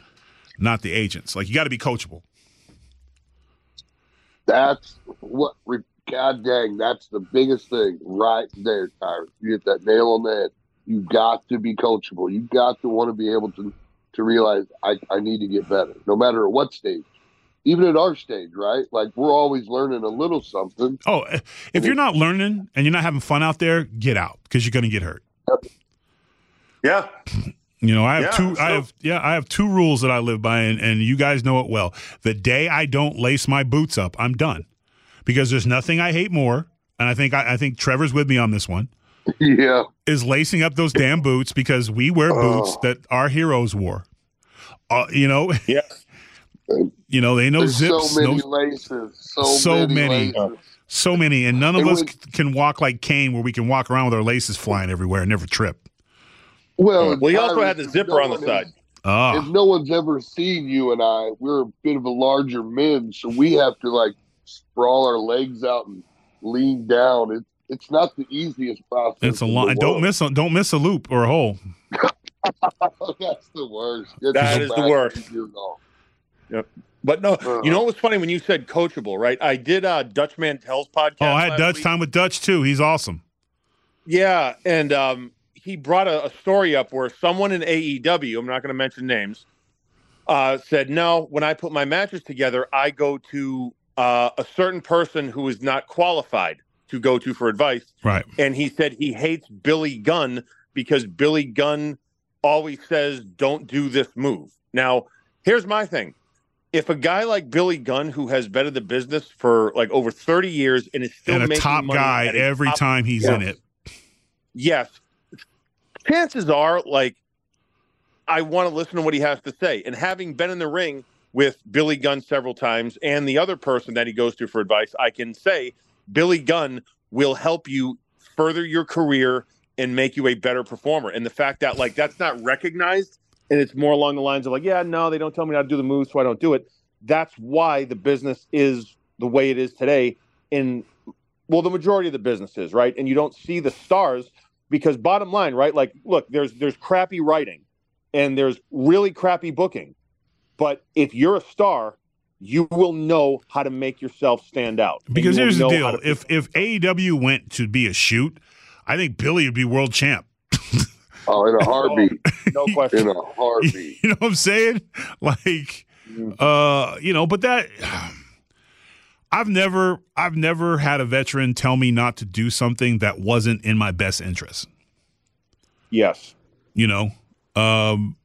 not the agents. Like you got to be coachable. That's what. God dang, that's the biggest thing right there, Tyrus. You hit that nail on the head you got to be coachable. You've got to want to be able to to realize I, I need to get better, no matter what stage. Even at our stage, right? Like we're always learning a little something. Oh, eh, if you're not learning and you're not having fun out there, get out because you're going to get hurt. Yeah. You know, I have Yeah, two. I have yeah, I have two rules that I live by, and, and you guys know it well. The day I don't lace my boots up, I'm done, because there's nothing I hate more, and I think I, I think Trevor's with me on this one. yeah. Is lacing up those damn boots because we wear boots Oh. that our heroes wore. Uh, you know, Yeah. you know they know There's zips, so many no- laces. So, So many. many. laces. so many, and none of And us when- c- can walk like Kane, where we can walk around with our laces flying everywhere and never trip. Well, Well, he also had the zipper no on the side. has- Ah, if no one's ever seen you and I, we're a bit of a larger men, so we have to like sprawl our legs out and lean down. It's it's not the easiest process. it's a in lot. don't miss a, don't miss a loop or a hole. That's the worst. It's That so is the worst. you know. But no, you know what was funny when you said coachable, right? I did uh, Dutch Mantel's podcast. Oh, I had last Dutch week. time with Dutch too. He's awesome. Yeah, and um, he brought a, a story up where someone in AEW, I'm not going to mention names, uh, said, "No, when I put my matches together, I go to uh, a certain person who is not qualified to go to for advice." Right. And he said he hates Billy Gunn because Billy Gunn always says, "Don't do this move." Now, here's my thing. If a guy like Billy Gunn, who has been in the business for like over 30 years and is still and a top guy every top time he's Yeah. in it. yes, chances are like I want to listen to what he has to say. And having been in the ring with Billy Gunn several times and the other person that he goes to for advice, I can say Billy Gunn will help you further your career and make you a better performer. And the fact that like that's not recognized and it's more along the lines of like, yeah, no, they don't tell me how to do the moves, so I don't do it. That's why the business is the way it is today in well, the majority of the businesses, right? And you don't see the stars because bottom line, right? Like, look, there's there's crappy writing and there's really crappy booking. But if you're a star, you will know how to make yourself stand out. Because here's the deal: if if AEW went to be a shoot, I think Billy would be world champ. Oh, in a heartbeat. no question. in a heartbeat. You know what I'm saying? Like, Mm-hmm. uh, you know, but that I've never I've never had a veteran tell me not to do something that wasn't in my best interest. yes. You know? Um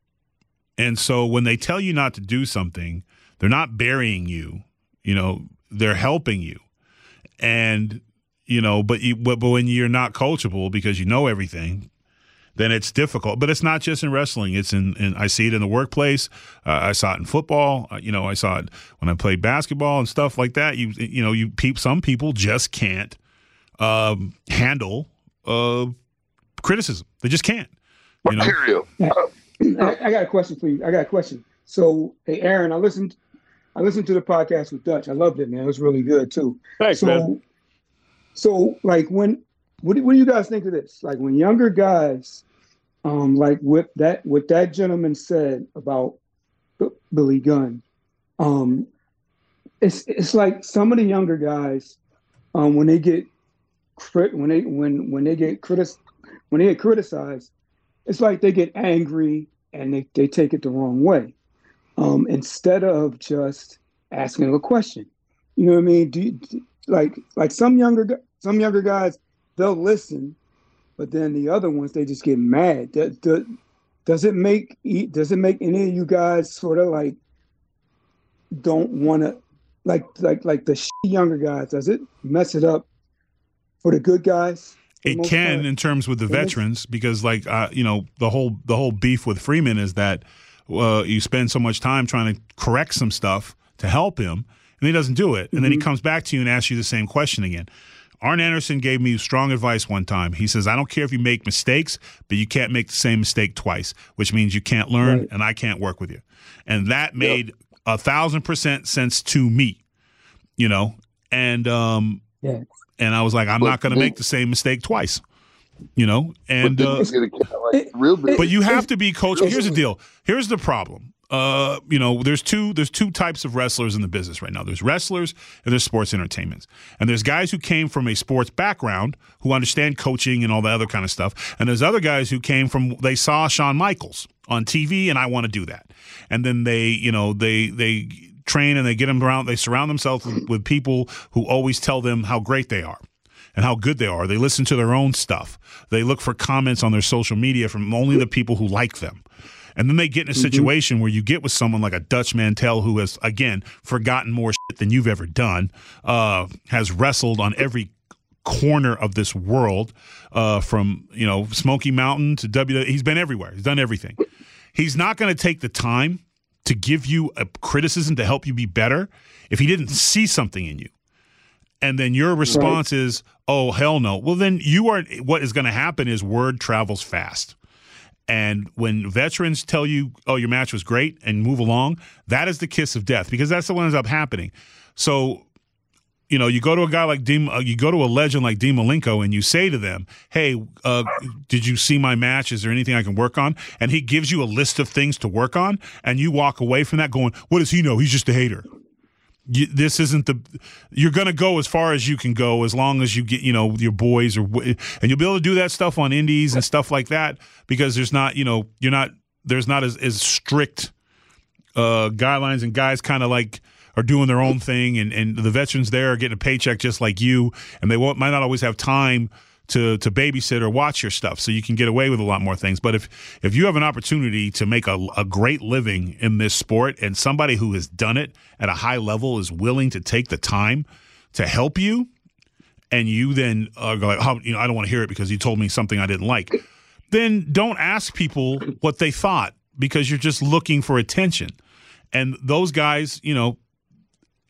and so when they tell you not to do something, they're not burying you, you know, they're helping you. And you know, but you but, but when you're not coachable because you know everything, then it's difficult. But it's not just in wrestling. It's in, in I see it in the workplace. Uh, I saw it in football. Uh, you know, I saw it when I played basketball and stuff like that. You you know, you peep. Some people just can't um, handle uh, criticism. They just can't. You know, Material. I, I got a question for you. I got a question. So, hey, Aron, I listened. I listened to the podcast with Dutch. I loved it, man. It was really good too. Thanks, so, man. so like when, what do, what do you guys think of this? Like when younger guys, um, like what that what that gentleman said about Billy Gunn, um, it's it's like some of the younger guys, um, when they get crit when they when when they get critic when they get criticized, it's like they get angry and they, they take it the wrong way. Um, instead of just asking a question. You know what I mean? Do, you- like like some younger some younger guys they'll listen, but then the other ones they just get mad. Does, it make does it make any of you guys sort of like don't want to like like like the younger guys? Does it mess it up for the good guys? it can part? in terms with the It is. veterans because like uh, you know the whole the whole beef with Freeman is that uh, you spend so much time trying to correct some stuff to help him and he doesn't do it and then he Mhm. comes back to you and asks you the same question again Arn Anderson gave me strong advice one time. He says, I don't care if you make mistakes, but you can't make the same mistake twice, which means you can't learn Right. and I can't work with you. And that made a thousand percent sense to me, you know? And, um, Yeah. and I was like, I'm But not going to make the same mistake twice, you know? And, but uh, you get like, but you have to be coach. Here's the deal. Here's the problem. Uh, you know, there's two there's two types of wrestlers in the business right now. There's wrestlers and there's sports entertainments. And there's guys who came from a sports background who understand coaching and all the other kind of stuff. And there's other guys who came from they saw Shawn Michaels on TV and I want to do that. And then they, you know, they they train and they get them around. They surround themselves with, with people who always tell them how great they are and how good they are. They listen to their own stuff. They look for comments on their social media from only the people who like them. And then they get in a situation where you get with someone like a Dutch Mantel who has, again, forgotten more shit than you've ever done, uh, has wrestled on every corner of this world, uh, from, you know, Smoky Mountain to W. He's been everywhere. He's done everything. He's not going to take the time to give you a criticism to help you be better if he didn't see something in you and then your response is, "Oh hell no." Well, then you are. What is going to happen is word travels fast, and when veterans tell you, "Oh, your match was great," and move along, that is the kiss of death because that's what ends up happening. So. You know, you go to a guy like Dean, uh, you go to a legend like Dean Malenko, and you say to them, "Hey, uh, did you see my match? Is there anything I can work on?" And he gives you a list of things to work on, and you walk away from that going, "What does he know? He's just a hater." You, this isn't the you're going to go as far as you can go as long as you get you know your boys or and you'll be able to do that stuff on indies and stuff like that because there's not you know you're not there's not as, as strict uh guidelines and guys kind of like are doing their own thing and and the veterans there are getting a paycheck just like you and they won't might not always have time to to babysit or watch your stuff so you can get away with a lot more things. But if if you have an opportunity to make a, a great living in this sport and somebody who has done it at a high level is willing to take the time to help you and you then uh, go like oh, you know I don't want to hear it because you told me something I didn't like then don't ask people what they thought because you're just looking for attention. And those guys you know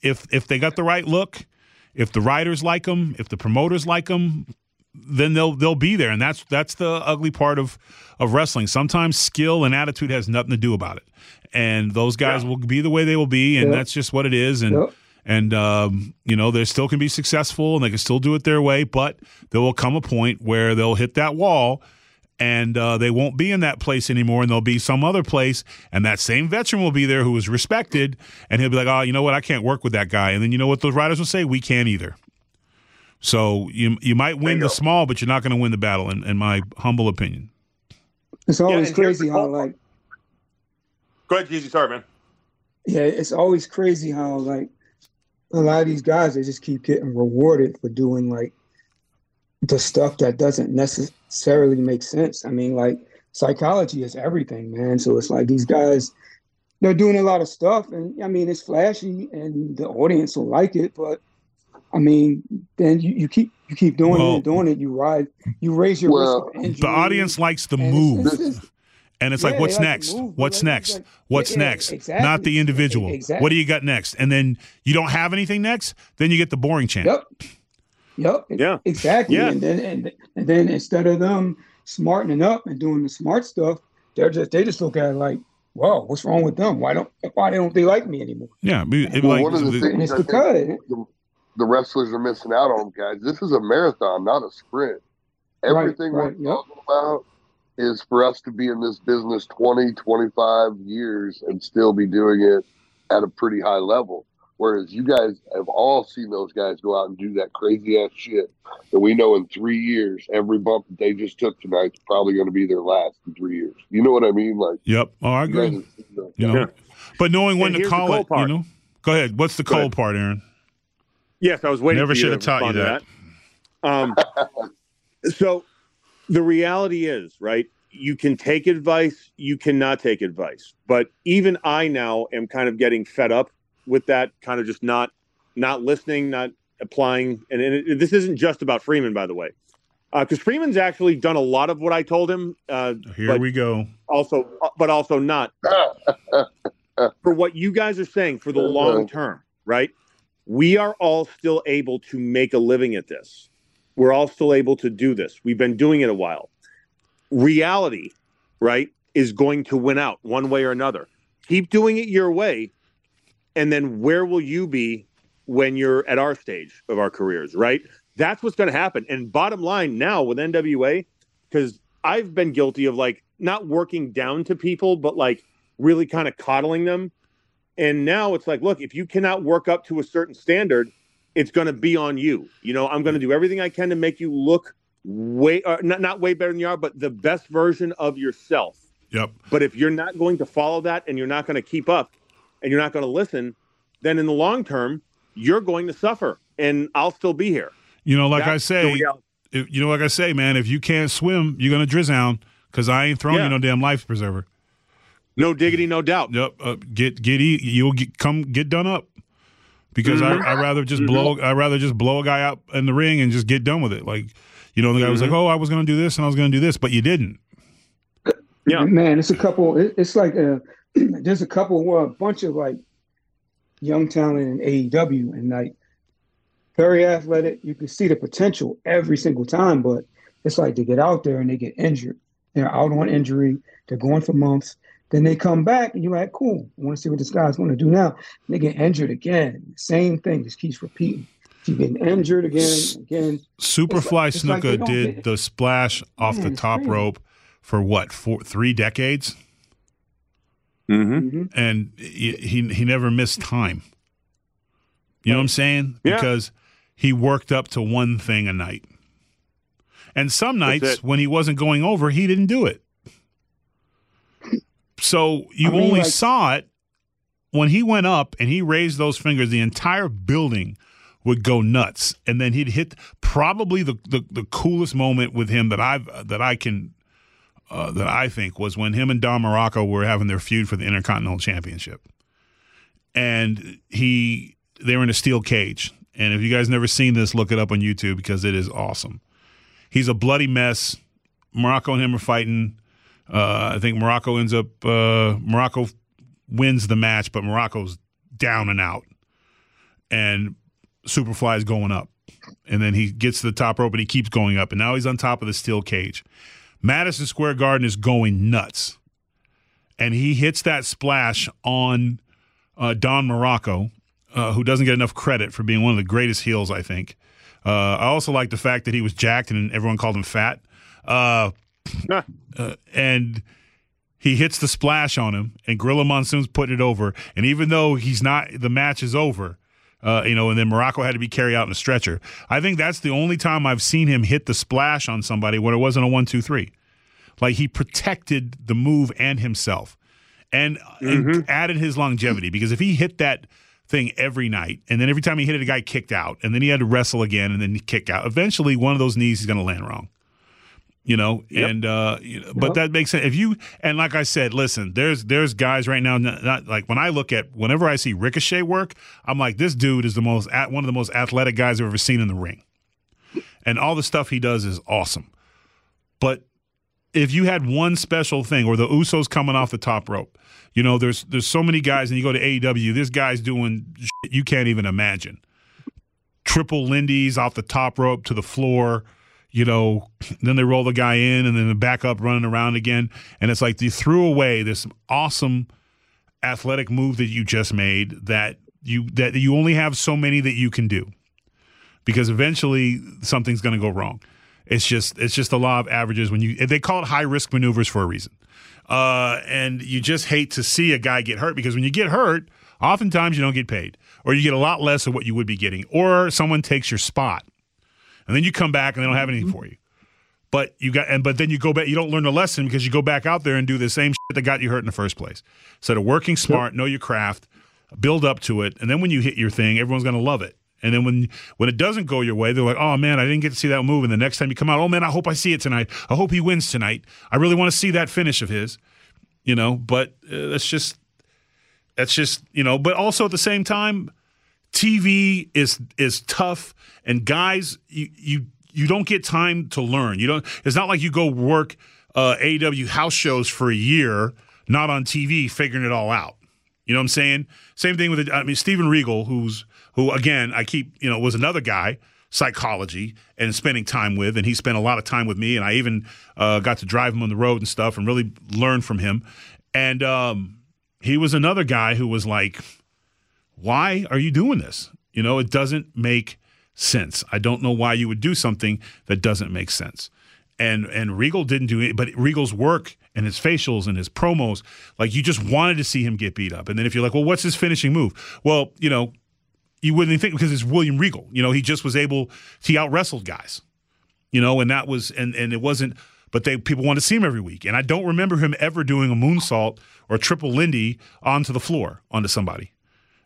if if they got the right look if the writers like them if the promoters like them then they'll they'll be there, and that's that's the ugly part of of wrestling. Sometimes skill and attitude has nothing to do about it, and those guys will be the way they will be, and Yeah. that's just what it is. And and um, you know they still can be successful, and they can still do it their way, but there will come a point where they'll hit that wall. And uh, they won't be in that place anymore, and they'll be some other place. And that same veteran will be there who is respected, and he'll be like, "Oh, you know what? I can't work with that guy." And then you know what those writers will say? We can't either. So you you might win the small, but you're not going to win the battle, in, in my humble opinion. It's always and here's crazy how like Go ahead, Jeezy. Sorry, man. yeah, it's always crazy how like a lot of these guys they just keep getting rewarded for doing like the stuff that doesn't necessarily make sense. I mean, like psychology is everything, man. So it's like these guys they're doing a lot of stuff and I mean it's flashy and the audience will like it, but I mean then you, you keep you keep doing Well- it and doing it, you ride you raise your Well, risk. The audience likes the and it's- move, it's and it's Yeah, like, "What's next? move, What's next? like- What's yeah, next?" exactly. Not the individual. Exactly. What do you got next? And then you don't have anything next. Then you get the boring chant. Yep. Yep. Yeah. Exactly. Yeah. And then and, and then instead of them smartening up and doing the smart stuff, they're just they just look at it like, whoa, what's wrong with them? Why don't why don't they like me anymore? Yeah, be- it'd be Well, like one of the the- things it's because the, the wrestlers are missing out on, guys. This is a marathon, not a sprint. Everything right, we're yep. talking about is for us to be in this business 20, 25 years and still be doing it at a pretty high level. Whereas you guys have all seen those guys go out and do that crazy ass shit that we know in three years, every bump that they just took tonight is probably going to be their last in three years. You know what I mean? Like, Yep. Oh, I agree. have seen that. You know, Yeah. but knowing when And to call cool it, you know. Go ahead. What's the Go cold ahead. part, Aron? Yes, I was waiting. Never for you should to have taught you respond to that. Um, so the reality is, right? You can take advice, you cannot take advice. But even I now am kind of getting fed up with that, kind of just not not listening, not applying. And, and it, this isn't just about Freeman, by the way, because Freeman's actually done a lot of what I told him. Uh, Here but we go. also, but also not for what you guys are saying for the long term, right? We are all still able to make a living at this. We're all still able to do this. We've been doing it a while. Reality, right, is going to win out one way or another. Keep doing it your way, and then where will you be when you're at our stage of our careers, right? That's what's going to happen. And bottom line now with NWA, because I've been guilty of like not working down to people, but like really kind of coddling them. And now it's like, look, if you cannot work up to a certain standard, it's going to be on you. You know, I'm going to do everything I can to make you look way, uh, not, not way better than you are, but the best version of yourself. Yep. But if you're not going to follow that and you're not going to keep up and you're not going to listen, then in the long term, you're going to suffer and I'll still be here. You know, like That's I say, if, you know, like I say, man, if you can't swim, you're gonna drown because I ain't throwing Yeah. you no damn life preserver. No diggity, no doubt. Yep. Uh, get get eat. You'll get, come get done up because Mhm. I I rather just blow I rather just blow a guy out in the ring and just get done with it. Like, you know, the guy was like, Mhm. oh, I was gonna do this and I was gonna do this, but you didn't. Yeah. man, it's a couple. It's like uh there's a couple, well, a bunch of like young talent in AEW, and like very athletic. You can see the potential every single time, but it's like they get out there and they get injured. They're out on injury. They're going for months. Then they come back, and you're like, cool. I want to see what this guy's going to do now. And they get injured again. Same thing just keeps repeating. Keep getting injured again, again. Superfly It's like- it's like Snuka did get- the splash off Man, the top crazy. rope for what four three decades, Mm-hmm. and he he, he never missed time. You know what I'm saying? Yeah. Because he worked up to one thing a night. And some nights when he wasn't going over, he didn't do it. So you I mean, only like- saw it when he went up and he raised those fingers, the entire building would go nuts. And then he'd hit probably the, the, the coolest moment with him that I've that I can uh, that I think was when him and Don Muraco were having their feud for the Intercontinental Championship. And he they were in a steel cage. And if you guys never seen this, look it up on YouTube because it is awesome. He's a bloody mess. Muraco and him are fighting. Uh, I think Muraco ends up uh, Muraco wins the match, but Muraco's down and out. And Superfly is going up. And then he gets to the top rope and he keeps going up. And now he's on top of the steel cage. Madison Square Garden is going nuts. And he hits that splash on uh, Don Muraco, uh, who doesn't get enough credit for being one of the greatest heels, I think. Uh, I also like the fact that he was jacked and everyone called him fat. Uh, and he hits the splash on him, and Gorilla Monsoon's putting it over. And even though he's not, the match is over. Uh, you know, and then Muraco had to be carried out in a stretcher. I think that's the only time I've seen him hit the splash on somebody when it wasn't a one, two, three. Like he protected the move and himself, and, and added his longevity. Because if he hit that thing every night, and then every time he hit it, a guy kicked out, and then he had to wrestle again, and then he kick out. Eventually, one of those knees is going to land wrong you know and uh you know, but that makes sense. If you and like i said listen there's there's guys right now not, not like when i look at whenever i see ricochet work i'm like this dude is the most at one of the most athletic guys i've ever seen in the ring. And all the stuff he does is awesome. But if you had one special thing or the usos coming off the top rope you know there's there's so many guys and you go to aew this guy's doing you can't even imagine. Triple lindy's off the top rope to the floor you know, then they roll the guy in and then the back up running around again. And it's like they threw away this awesome athletic move that you just made that you that you only have so many that you can do. Because eventually something's gonna go wrong. It's just it's just a law of averages when you they call it high risk maneuvers for a reason. Uh, and you just hate to see a guy get hurt because when you get hurt, oftentimes you don't get paid. Or you get a lot less of what you would be getting. Or someone takes your spot and then you come back and they don't have anything for you. But you got and but then you go back. You don't learn the lesson because you go back out there and do the same shit that got you hurt in the first place. Instead of working smart, know your craft, build up to it, and then when you hit your thing, everyone's going to love it. And then when when it doesn't go your way, they're like, "Oh man, I didn't get to see that move." And the next time you come out, "Oh man, I hope I see it tonight. I hope he wins tonight. I really want to see that finish of his." You know, but uh, that's just that's just you know. But also at the same time, TV is is tough, and guys, you you you don't get time to learn. You don't. It's not like you go work uh, AEW house shows for a year, not on TV, figuring it all out. You know what I'm saying? Same thing with I mean Steven Regal, who's who again I keep you know was another guy psychology and spending time with, and he spent a lot of time with me, and I even uh, got to drive him on the road and stuff, and really learn from him. And um, he was another guy who was like, "Why are you doing this? You know, it doesn't make sense. I don't know why you would do something that doesn't make sense." And and Regal didn't do it, but Regal's work and his facials and his promos, like you just wanted to see him get beat up. And then if you're like, well, what's his finishing move? Well, you know, you wouldn't even think because it's William Regal. You know, he just was able he out wrestled guys. You know, and that was and and it wasn't but they people want to see him every week. And I don't remember him ever doing a moonsault or a triple Lindy onto the floor onto somebody.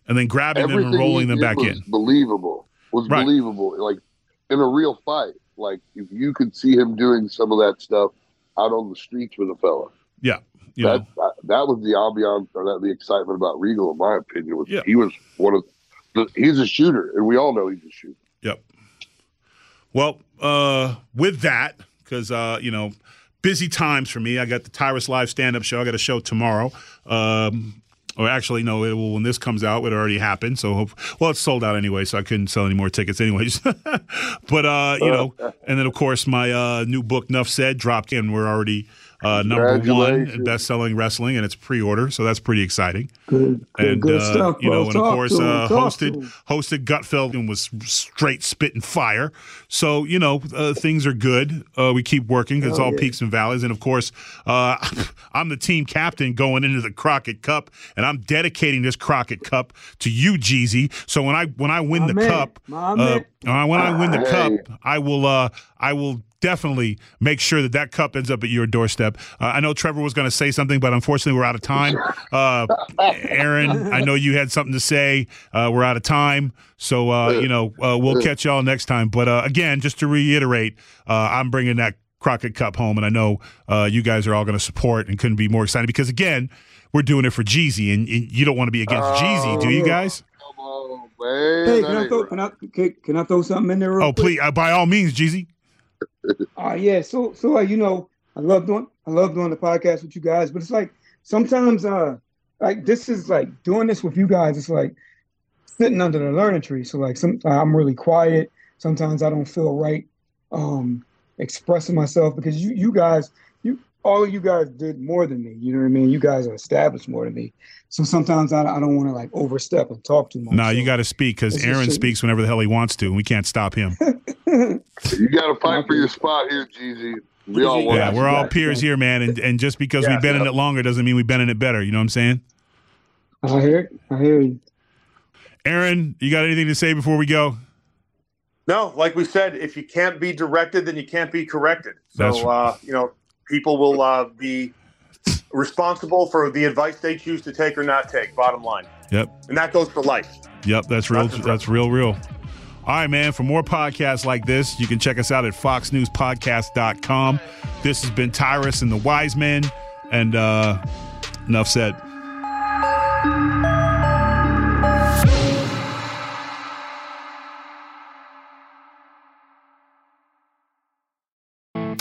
And then grabbing Everything them and rolling them back was in. Believable was Right. believable. Like in a real fight. Like if you could see him doing some of that stuff out on the streets with a fella. Yeah. You that, know. that that was the ambiance or that the excitement about Regal, in my opinion. Was Yeah. he was one of the, he's a shooter, and we all know he's a shooter. Yep. Well, uh, with that, because uh, you know, busy times for me. I got the Tyrus Live stand up show. I got a show tomorrow. Um, or actually, no, it will, when this comes out, it already happened. So, hope, well, it's sold out anyway, so I couldn't sell any more tickets, anyways. but uh, you know, and then of course my uh, new book, Nuff Said, dropped in. We're already uh, number one best-selling wrestling, and it's pre-order, so that's pretty exciting Good, good, and good uh, stuff, you know, and of course, uh, hosted hosted Gutfeld and was straight spitting fire. So you know, uh, things are good. Uh, we keep working. It's Hell all yeah. peaks and valleys, and of course, uh, I'm the team captain going into the Crockett Cup, and I'm dedicating this Crockett Cup to you, Jeezy. So when I when I win My the man, cup, when I win the cup, I will uh, I will definitely make sure that that cup ends up at your doorstep. Uh, I know Trevor was going to say something, but unfortunately we're out of time. Uh, Aron, I know you had something to say. Uh, we're out of time, so uh, you know uh, we'll catch y'all next time. But uh, again, just to reiterate, uh, I'm bringing that Crockett Cup home, and I know uh, you guys are all going to support and couldn't be more excited because again, we're doing it for Jeezy, and, and you don't want to be against Jeezy, do you guys? Come on, man. Hey, can I throw right. can I can, can I throw something in there? Real Oh, quick? please, uh, by all means, Jeezy. Uh, yeah. So, so like you know, I love doing I love doing the podcast with you guys, but it's like sometimes, uh, like this is like doing this with you guys. It's like sitting under the learning tree. So like some I'm really quiet. Sometimes I don't feel right um expressing myself because you you guys you all of you guys did more than me. You know what I mean? You guys are established more than me. So sometimes I, I don't want to like overstep and talk too much. No, you So- got to speak because It's just Aron speaks whenever the hell he wants to, and we can't stop him. You got to fight for your spot here, Jeezy. We all want yeah, we're all peers here, man, and and just because Yeah, we've been in it longer doesn't mean we've been in it better. You know what I'm saying? I hear it. I hear you. Aron, you got anything to say before we go? No, like we said, if you can't be directed, then you can't be corrected. That's So, uh, you know, people will uh, be responsible for the advice they choose to take or not take. Bottom line, Yep, and that goes for life. yep, that's real. Just That's real, real. All right, man. For more podcasts like this, you can check us out at foxnewspodcast.com. This has been Tyrus and the Wise Men, and uh, enough said.